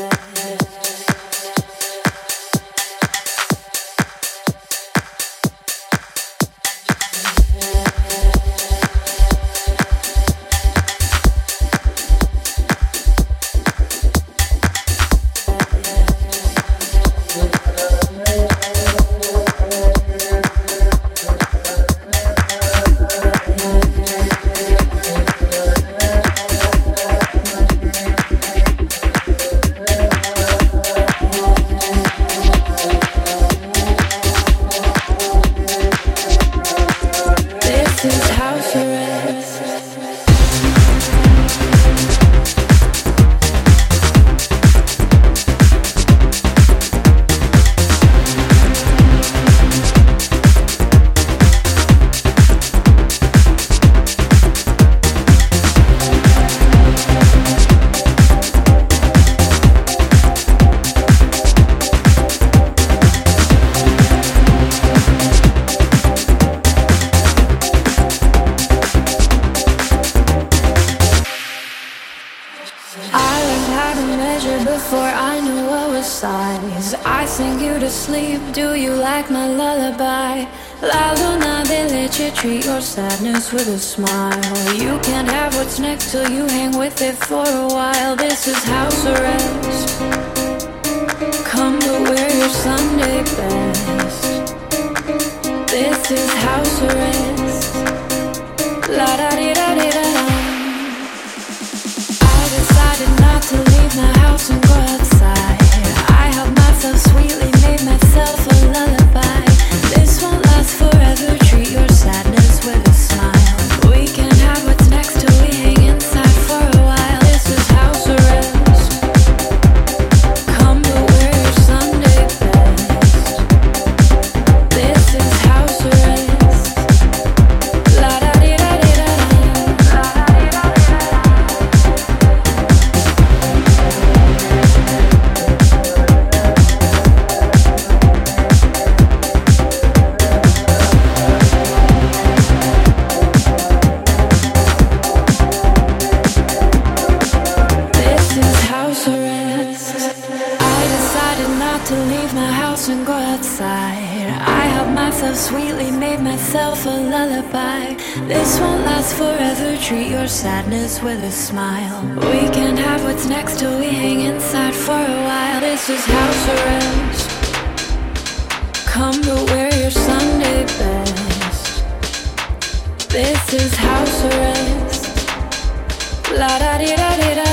understand. With a smile. You can't have what's next till you hang with it for a while. This is house arrest. Come to wear your Sunday best. This is house arrest. La da di da di da. I decided not to leave my house and go treat your sadness with a smile. We can't have what's next till we hang inside for a while. This is house arrest. Come to wear your Sunday best. This is house arrest. La da di da di da.